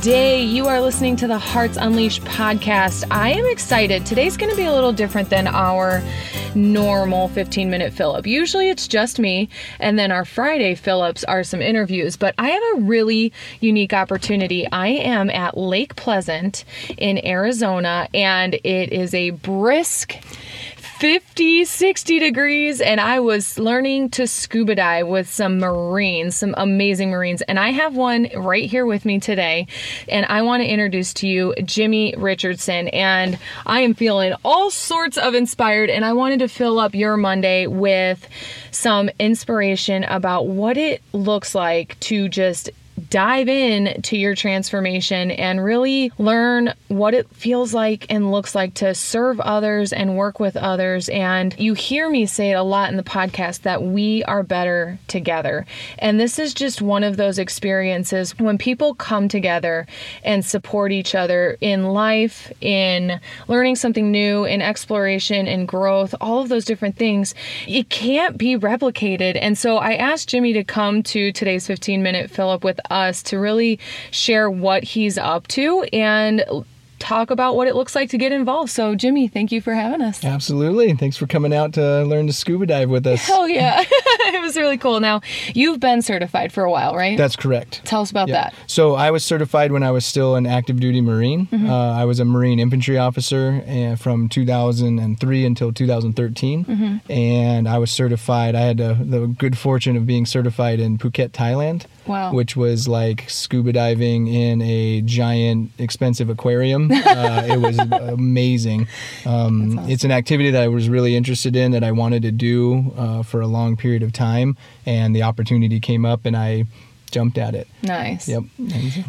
day. You are listening to the Hearts Unleashed podcast. I am excited. Today's going to be a little different than our normal 15 minute fill up. Usually it's just me, and then our Friday fill ups are some interviews, but I have a really unique opportunity. I am at Lake Pleasant in Arizona, and it is a brisk 50, 60 degrees, and I was learning to scuba dive with some Marines, some amazing Marines. And I have one right here with me today. And I want to introduce to you Jimmy Richardson. And I am feeling all sorts of inspired, and I wanted to fill up your Monday with some inspiration about what it looks like to just dive in to your transformation and really learn what it feels like and looks like to serve others and work with others. And you hear me say it a lot in the podcast that we are better together. And this is just one of those experiences when people come together and support each other in life, in learning something new, in exploration and growth, all of those different things, it can't be replicated. And so I asked Jimmy to come to today's 15 minute fill up with us to really share what he's up to and talk about what it looks like to get involved. So, Jimmy, thank you for having us. Absolutely. Thanks for coming out to learn to scuba dive with us. Oh, yeah. it was really cool. Now, you've been certified for a while, right? That's correct. Tell us about Yeah. that. So I was certified when I was still an active duty Marine. Mm-hmm. Uh, I was a Marine infantry officer uh, from 2003 until 2013. Mm-hmm. And I was certified. I had uh, the good fortune of being certified in Phuket, Thailand. Wow. Which was like scuba diving in a giant, expensive aquarium. uh, it was amazing. Um, It's an activity that I was really interested in that I wanted to do uh, for a long period of time. And the opportunity came up and I jumped at it. Nice. Yep.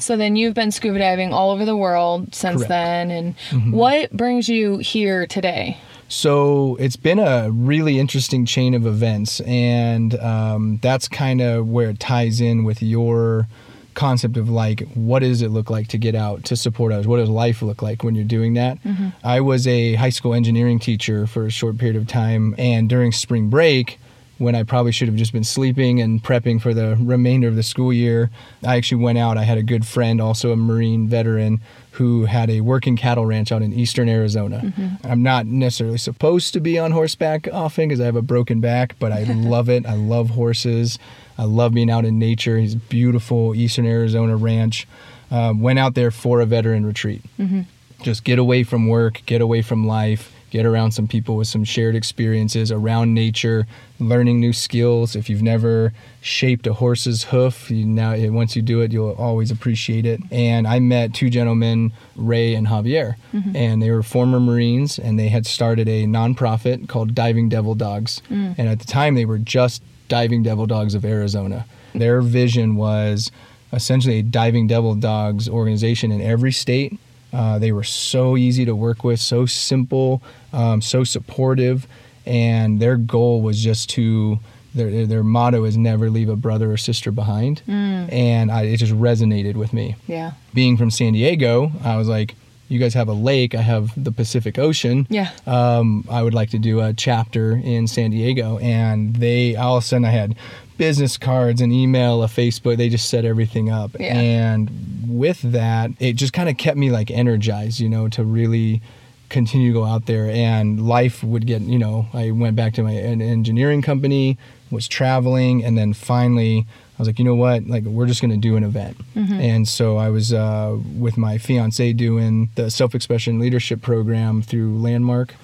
So then you've been scuba diving all over the world since Correct. Mm-hmm. then. And what brings you here today? So it's been a really interesting chain of events, and um, that's kind of where it ties in with your concept of like what does it look like to get out to support others what does life look like when you're doing that mm-hmm. i was a high school engineering teacher for a short period of time and during spring break when I probably should have just been sleeping and prepping for the remainder of the school year. I actually went out. I had a good friend, also a Marine veteran, who had a working cattle ranch out in eastern Arizona. Mm-hmm. I'm not necessarily supposed to be on horseback often because I have a broken back, but I love it. I love horses. I love being out in nature. He's beautiful eastern Arizona ranch. Um, went out there for a veteran retreat just get away from work, get away from life, get around some people with some shared experiences around nature, learning new skills. If you've never shaped a horse's hoof, you now once you do it, you'll always appreciate it. And I met two gentlemen, Ray and Javier, mm-hmm. and they were former Marines, and they had started a nonprofit called Diving Devil Dogs. Mm. And at the time, they were just Diving Devil Dogs of Arizona. Their vision was essentially a Diving Devil Dogs organization in every state uh, they were so easy to work with, so simple, um, so supportive, and their goal was just to. Their, their- motto is never leave a brother or sister behind, and I, it just resonated with me. Yeah. Being from San Diego, I was like, "You guys have a lake. I have the Pacific Ocean. Yeah. Um, I would like to do a chapter in San Diego." And they all of a sudden I had business cards, an email, a Facebook. They just set everything up, Yeah. and with that, it just kind of kept me like energized, you know, to really continue to go out there. And life would get, you know, I went back to my en- engineering company, was traveling, and then finally. I was like, you know what? Like, we're just going to do an event. And so I was uh, with my fiance doing the self expression leadership program through Landmark.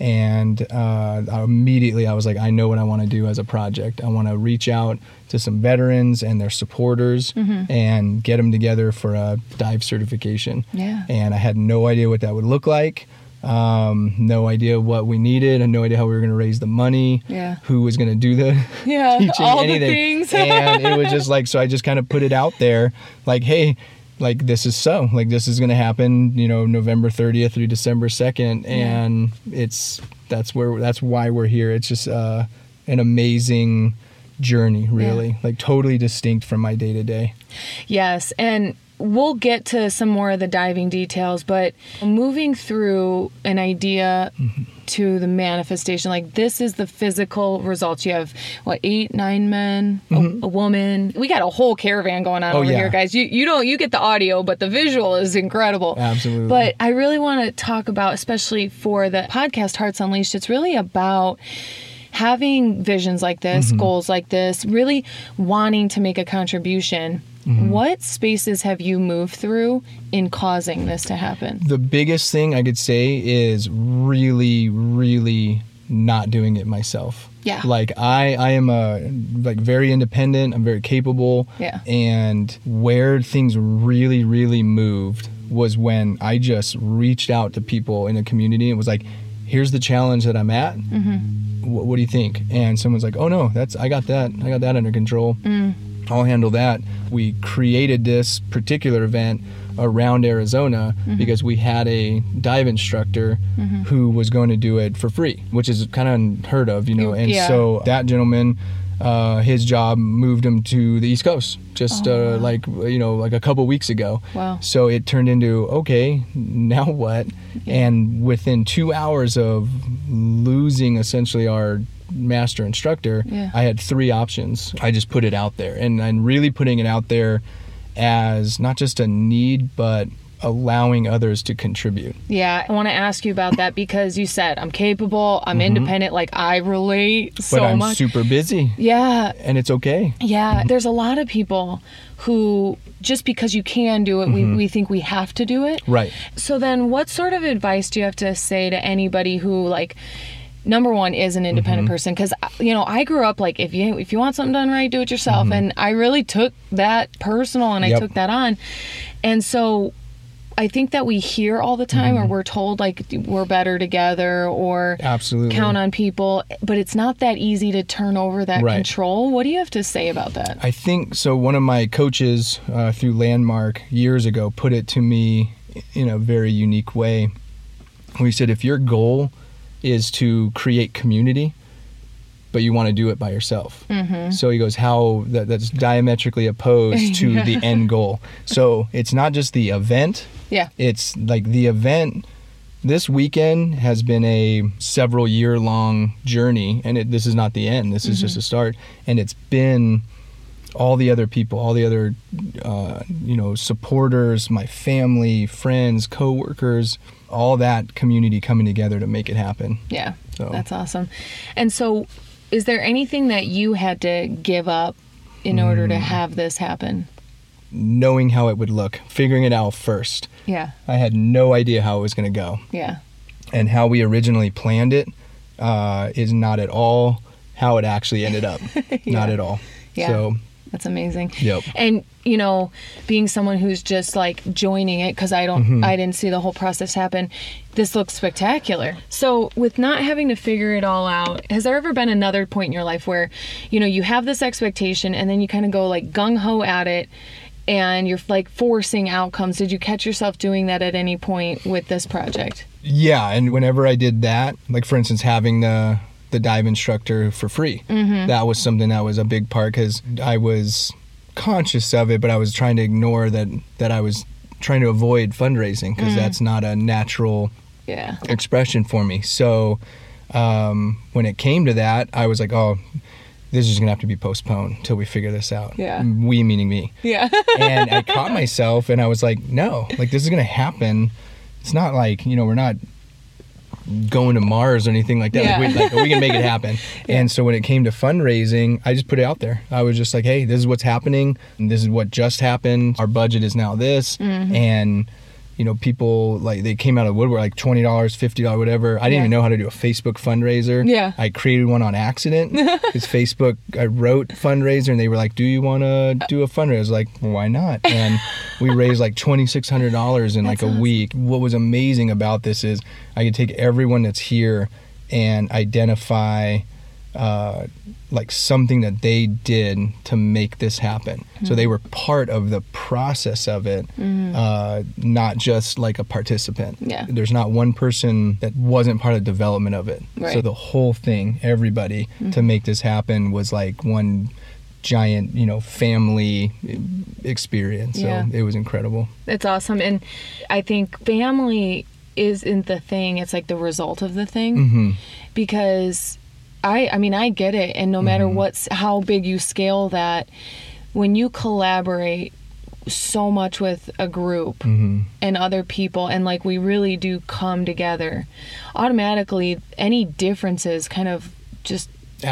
And uh, immediately, I was like, I know what I want to do as a project. I want to reach out to some veterans and their supporters and get them together for a dive certification. Yeah. And I had no idea what that would look like. Um, no idea what we needed, and no idea how we were going to raise the money. Yeah. Who was going to do the Yeah, teaching all the anything? things. and it was just like so. I just kind of put it out there, like, hey, like this is so, like this is going to happen. You know, November thirtieth through December second, and it's that's where that's why we're here. It's just uh, an amazing journey, really, like totally distinct from my day to day. Yes, and we'll get to some more of the diving details, but moving through an idea to the manifestation, like this is the physical results. You have what eight, nine men, a, a woman. We got a whole caravan going on Oh, over yeah. here, guys. You you don't you get the audio, but the visual is incredible. Absolutely. But I really want to talk about, especially for the podcast Hearts Unleashed. It's really about having visions like this, Mm-hmm. goals like this, really wanting to make a contribution. Mm-hmm. What spaces have you moved through in causing this to happen? The biggest thing I could say is really, really not doing it myself. Yeah. Like I, I am a like very independent. I'm very capable. Yeah. And where things really, really moved was when I just reached out to people in the community and was like, "Here's the challenge that I'm at. Mm-hmm. What, what do you think?" And someone's like, "Oh no, that's I got that. I got that under control. Mm. I'll handle that." We created this particular event around Arizona Mm-hmm. because we had a dive instructor who was going to do it for free, which is kind of unheard of, you know. And yeah. so that gentleman, uh, his job moved him to the East Coast just uh, like you know like a couple weeks ago. Oh, Wow. So it turned into okay, now what? And within two hours of losing essentially our master instructor, Yeah. I had three options. I just put it out there, and and really putting it out there as not just a need, but allowing others to contribute. Yeah, I want to ask you about that because you said I'm capable, I'm independent, like I relate so Mm-hmm. but I'm much. super busy, yeah, and it's okay. Yeah, there's a lot of people who just because you can do it, we, we think we have to do it. Right. So then what sort of advice do you have to say to anybody who like number one is an independent Mm-hmm. person because you know I grew up like if you if you want something done right do it yourself Mm-hmm. and I really took that personal and I took that on and so I think that we hear all the time Mm-hmm. or we're told like we're better together or Absolutely. count on people but it's not that easy to turn over that Right. control what do you have to say about that I think so. One of my coaches uh, through Landmark years ago put it to me in a very unique way. He said, if your goal is to create community, but you want to do it by yourself. Mm-hmm. So he goes, how that, that's diametrically opposed to the end goal. So it's not just the event, yeah it's like the event this weekend has been a several year long journey and it, this is not the end this is just a start and it's been all the other people all the other uh, you know supporters my family friends coworkers all that community coming together to make it happen Yeah, So- that's awesome. And so, is there anything that you had to give up in order Mm. to have this happen? knowing how it would look figuring it out first Yeah, i had no idea how it was going to go yeah, and how we originally planned it uh, is not at all how it actually ended up. Not at all. Yeah. So, that's amazing. Yep. And you know, being someone who's just like joining it because I don't, Mm-hmm. I didn't see the whole process happen. This looks spectacular. So, with not having to figure it all out, has there ever been another point in your life where, you know, you have this expectation and then you kind of go like gung ho at it? And you're like forcing outcomes. Did you catch yourself doing that at any point with this project? yeah. And whenever I did that, like for instance, having the the dive instructor for free, that was something that was a big part because I was conscious of it, but I was trying to ignore that that I was trying to avoid fundraising because that's not a natural Yeah. expression for me. So um, when it came to that, I was like, oh, this is gonna have to be postponed until we figure this out. Yeah. We meaning me. Yeah. and I caught myself and I was like, no, like this is gonna happen. It's not like, you know, we're not going to Mars or anything like that. Yeah. Like, we, like we can make it happen. And so when it came to fundraising, I just put it out there. I was just like, hey, this is what's happening. And this is what just happened. Our budget is now this. Mm-hmm. And you know, people like they came out of the woodwork like twenty dollars, fifty dollars, whatever. I didn't Yeah. even know how to do a Facebook fundraiser. Yeah. I created one on accident because Facebook. I wrote fundraiser, and they were like, "Do you want to do a fundraiser?" I was like, well, "Why not?" And we raised like twenty six hundred dollars in like a week. What was amazing about this is I could take everyone that's here and identify uh, like something that they did to make this happen. So they were part of the process of it, uh, not just like a participant. Yeah. There's not one person that wasn't part of the development of it. Right. So the whole thing, everybody, to make this happen was like one giant, you know, family experience. Yeah. So it was incredible. It's awesome. And I think family isn't the thing, it's like the result of the thing. hmm Because I I mean I get it and no matter Mhm. what's how big you scale that when you collaborate so much with a group hmm and other people and like we really do come together automatically any differences kind of just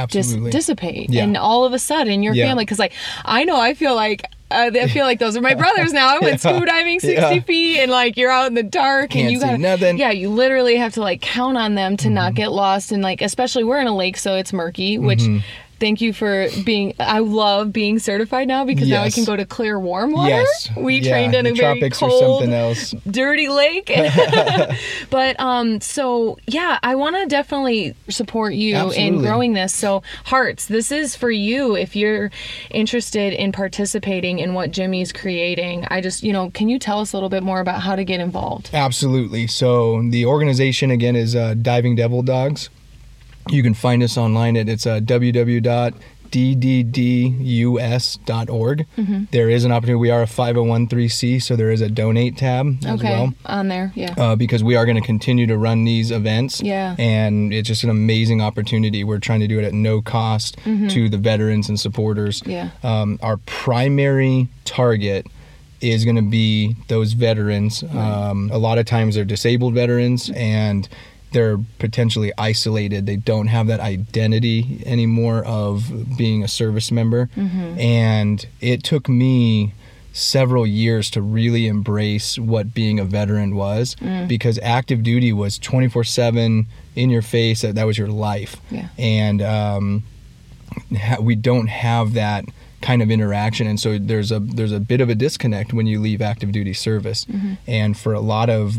just dissipate Yeah. and all of a sudden your Yeah. family because like i know i feel like uh, I feel like those are my brothers now. I went Yeah. scuba diving 60 Yeah. feet and like you're out in the dark Can't and you got nothing. Yeah, you literally have to like count on them to not get lost and like especially we're in a lake so it's murky, which Mhm. Thank you for being I love being certified now because now I can go to clear warm water. Yes. We Yeah, trained in a very tropics cold or something else. dirty lake. but um so yeah, I want to definitely support you in growing this. So hearts, this is for you if you're interested in participating in what Jimmy's creating. I just, you know, can you tell us a little bit more about how to get involved? Absolutely. So the organization again is uh, Diving Devil Dogs. You can find us online at it's uh, www.dddus.org. Mm-hmm. There is an opportunity. We are a 501c, so there is a donate tab as okay. well. On there. Yeah. Uh, because we are going to continue to run these events. Yeah. And it's just an amazing opportunity. We're trying to do it at no cost to the veterans and supporters. Mm-hmm. Yeah. Um, our primary target is going to be those veterans. Um, a lot of times they're disabled veterans and they're potentially isolated. They don't have that identity anymore of being a service member. Mm-hmm. And it took me several years to really embrace what being a veteran was mm. because active duty was 24 7 in your face. That, that was your life. Yeah. And um, ha- we don't have that kind of interaction and so there's a there's a bit of a disconnect when you leave active duty service mm-hmm. and for a lot of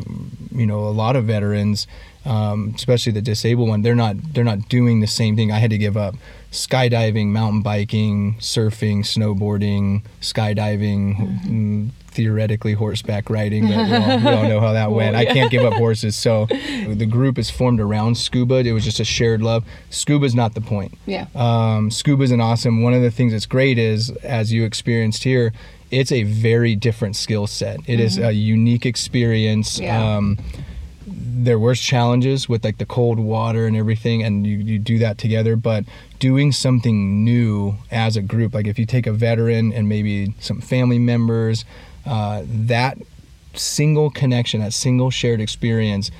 you know a lot of veterans um, especially the disabled one they're not they're not doing the same thing i had to give up skydiving mountain biking surfing snowboarding skydiving mm, theoretically horseback riding but we all, we all know how that went i yeah. can't give up horses so the group is formed around scuba it was just a shared love scuba's not the point Yeah. um, scuba's an awesome. One of the things that's great is, as you experienced here, it's a very different skill set. It is a unique experience. Mm-hmm. Yeah. Um, there was challenges with like the cold water and everything, and you, you do that together. But doing something new as a group, like if you take a veteran and maybe some family members, uh, that single connection, that single shared experience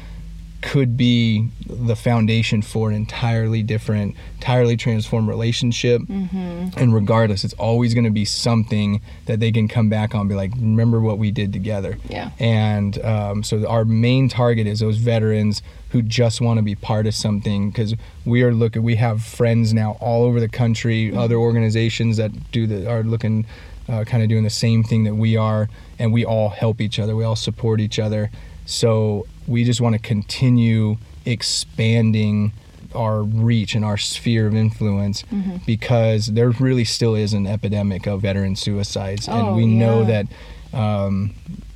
could be the foundation for an entirely different, entirely transformed relationship. And regardless, it's always going to be something that they can come back on and be like, remember what we did together. Yeah. And um, so our main target is those veterans who just want to be part of something because we are looking, we have friends now all over the country, other organizations that do the, are looking, uh, kind of doing the same thing that we are, and we all help each other, we all support each other. So we just want to continue expanding our reach and our sphere of influence Mm-hmm. because there really still is an epidemic of veteran suicides, Oh, and we know that um,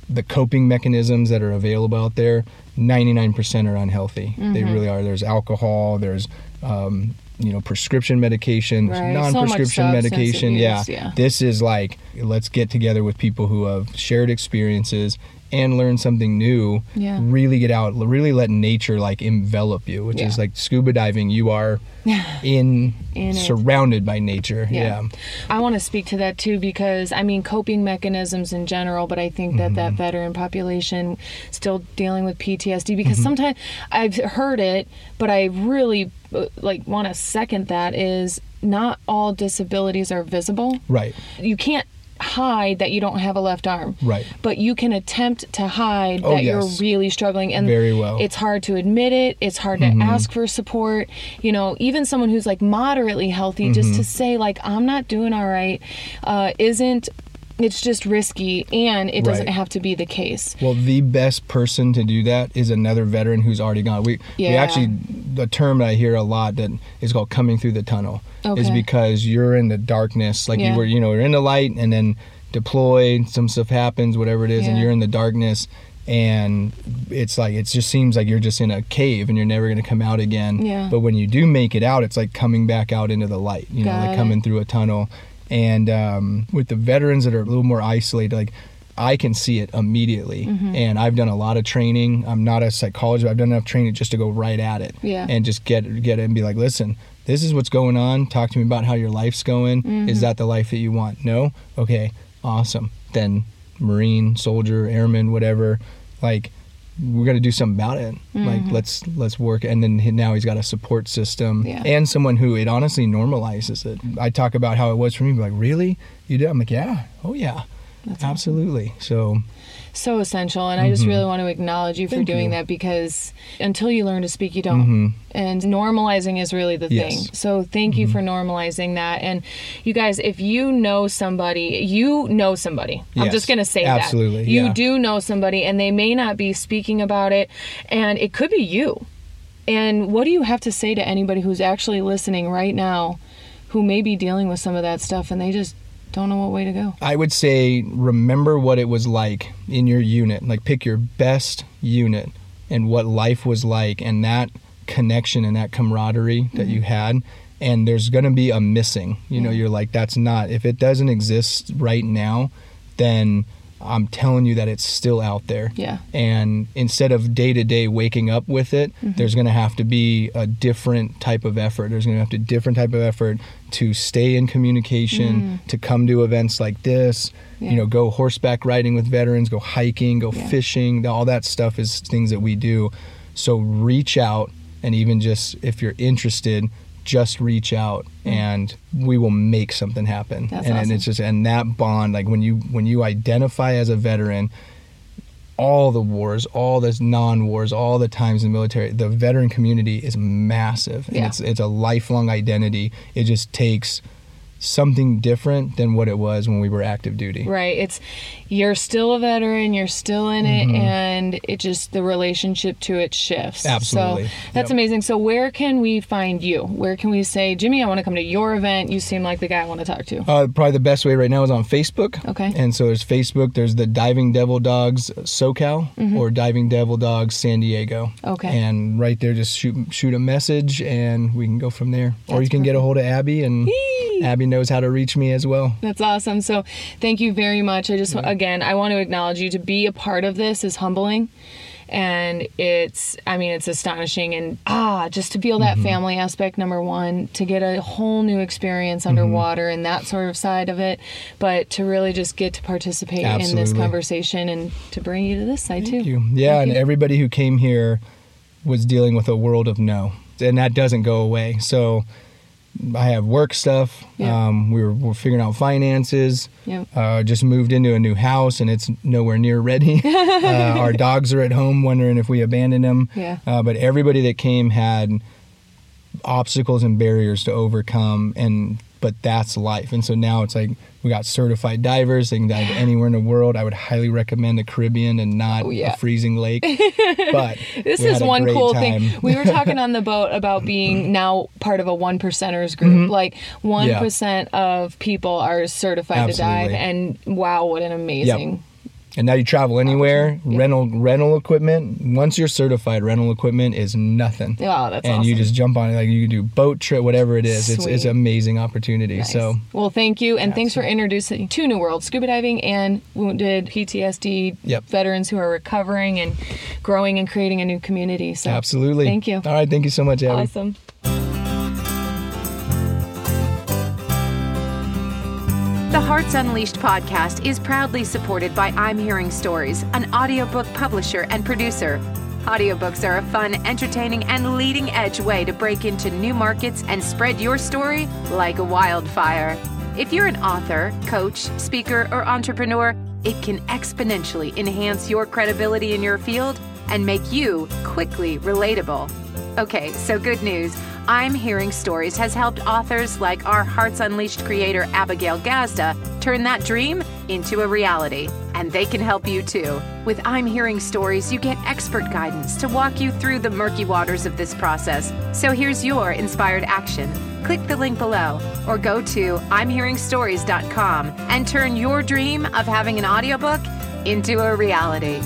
the coping mechanisms that are available out there, 99% are unhealthy. They Mm-hmm. really are. There's alcohol. There's um, you know prescription medication. Right. So non-prescription substance medication. yeah. yeah. This is like let's get together with people who have shared experiences and learn something new. Yeah. Really get out. Really let nature like envelop you, which is like scuba diving. You are in, In surrounded by nature. Yeah. Yeah. I want to speak to that too because I mean coping mechanisms in general, but I think that Mm-hmm. that veteran population still dealing with PTSD because Mm-hmm. sometimes I've heard it, but I really uh, like want to second that is not all disabilities are visible. Right. You can't hide that you don't have a left arm. Right. But you can attempt to hide Oh, that yes. you're really struggling and Very well. Mm-hmm. it's hard to admit it. It's hard to ask for support. You know, even someone who's like moderately healthy just Mm-hmm. to say like I'm not doing all right uh, isn't it's just risky and it doesn't Right. have to be the case. Well, the best person to do that is another veteran who's already gone. We we actually the term that I hear a lot that is called coming through the tunnel is because you're in the darkness, like Yeah. you were, you know, you're in the light and then deployed, some stuff happens, whatever it is, and you're in the darkness and it's like it just seems like you're just in a cave and you're never going to come out again. Yeah. But when you do make it out, it's like coming back out into the light, you know, like it. coming through a tunnel. And um, with the veterans that are a little more isolated, like I can see it immediately. Mm-hmm. And I've done a lot of training. I'm not a psychologist, but I've done enough training just to go right at it. Yeah. And just get get it and be like, listen, this is what's going on. Talk to me about how your life's going. Mm-hmm. Is that the life that you want? No? Okay, awesome. Then Marine, soldier, airman, whatever, like we're gonna do something about it. Like Mm-hmm. let's let's work. And then now he's got a support system Yeah. and someone who it honestly normalizes it. I talk about how it was for me. Like really, you did? I'm like yeah, oh yeah, absolutely. So so essential and i just really want to acknowledge you for Mm-hmm. Thank doing you. that because until you learn to speak you don't Mhm. and normalizing is really the Yes. Mm-hmm. thing so thank you for normalizing that and you guys if you know somebody you know somebody i'm just going to say Absolutely, that you yeah. do know somebody and they may not be speaking about it and it could be you and what do you have to say to anybody who's actually listening right now who may be dealing with some of that stuff and they just don't know what way to go I would say remember what it was like in your unit. Like pick your best unit and what life was like and that connection and that camaraderie that you mm-hmm. had. And there's going to be a missing. You know, you're like, that's not, if it doesn't exist right now, then I'm telling you that it's still out there. yeah And instead of day to day waking up with it, Mm-hmm. there's going to have to be a different type of effort. There's going to have to be a different type of effort to stay in communication, to come to events like this. Mm. Yeah. You know, go horseback riding with veterans, go hiking, go Yeah. fishing. All that stuff is things that we do. So reach out, and even just if you're interested, just reach out, hmm. and we will make something happen. That's and, and it's just and that bond, like when you when you identify as a veteran all the wars, all the non-wars, all the times in the military, the veteran community is massive, and Yeah. it's it's a lifelong identity. It just takes something different than what it was when we were active duty. Right. It's you're still a veteran, you're still in it, and it just the relationship to it shifts. Mm-hmm. Absolutely. So that's Yep. amazing. So where can we find you? Where can we say, Jimmy, I want to come to your event. You seem like the guy I want to talk to. Uh, probably the best way right now is on Facebook. Okay. And so there's Facebook. There's the Diving Devil Dogs SoCal or Diving Devil Dogs San Diego. Mm-hmm. Okay. And right there, just shoot shoot a message, and we can go from there. or you can get a hold of Abby, and. Abby knows how to reach me as well. That's awesome. So thank you very much. I just again I want to acknowledge you to be a part of this is humbling. And it's, I mean, it's astonishing. And ah, just to feel that Mm-hmm. family aspect, number one, to get a whole new experience Mm-hmm. underwater and that sort of side of it, but to really just get to participate in this conversation and to bring you to this side too. You. Yeah, Thank and you. everybody who came here was dealing with a world of no, and that doesn't go away. So I have work stuff. Yeah. Um, we were, we're figuring out finances. Yep. Uh, just moved into a new house and it's nowhere near ready. uh, our dogs are at home wondering if we abandoned them. Yeah. Uh, but everybody that came had obstacles and barriers to overcome and but that's life and so now it's like we got certified divers they can dive anywhere in the world i would highly recommend the caribbean and not Oh, yeah. a freezing lake but This is one cool time. thing. We were talking on the boat about being now part of a one percenters group. Like one Mm-hmm. Yeah. of people are certified to dive, and wow, what an amazing! And now you travel anywhere rental rental equipment once you're certified rental equipment is nothing Oh, that's and awesome. you just jump on it like you can do boat trip whatever it is it's it's an amazing opportunity Nice. so well, thank you, and thanks for introducing to New World scuba diving and wounded PTSD Yep. veterans who are recovering and growing and creating a new community. So absolutely thank you. all right thank you so much Abby. Awesome. Hearts Unleashed podcast is proudly supported by I'm Hearing Stories, an audiobook publisher and producer. Audiobooks are a fun, entertaining, and leading edge way to break into new markets and spread your story like a wildfire. If you're an author, coach, speaker, or entrepreneur, it can exponentially enhance your credibility in your field and make you quickly relatable. Okay, so good news. I'm Hearing Stories has helped authors like our Hearts Unleashed creator Abigail Gazda turn that dream into a reality. And they can help you too. With I'm Hearing Stories, you get expert guidance to walk you through the murky waters of this process. So here's your inspired action. Click the link below or go to I'mHearingStories.com and turn your dream of having an audiobook into a reality.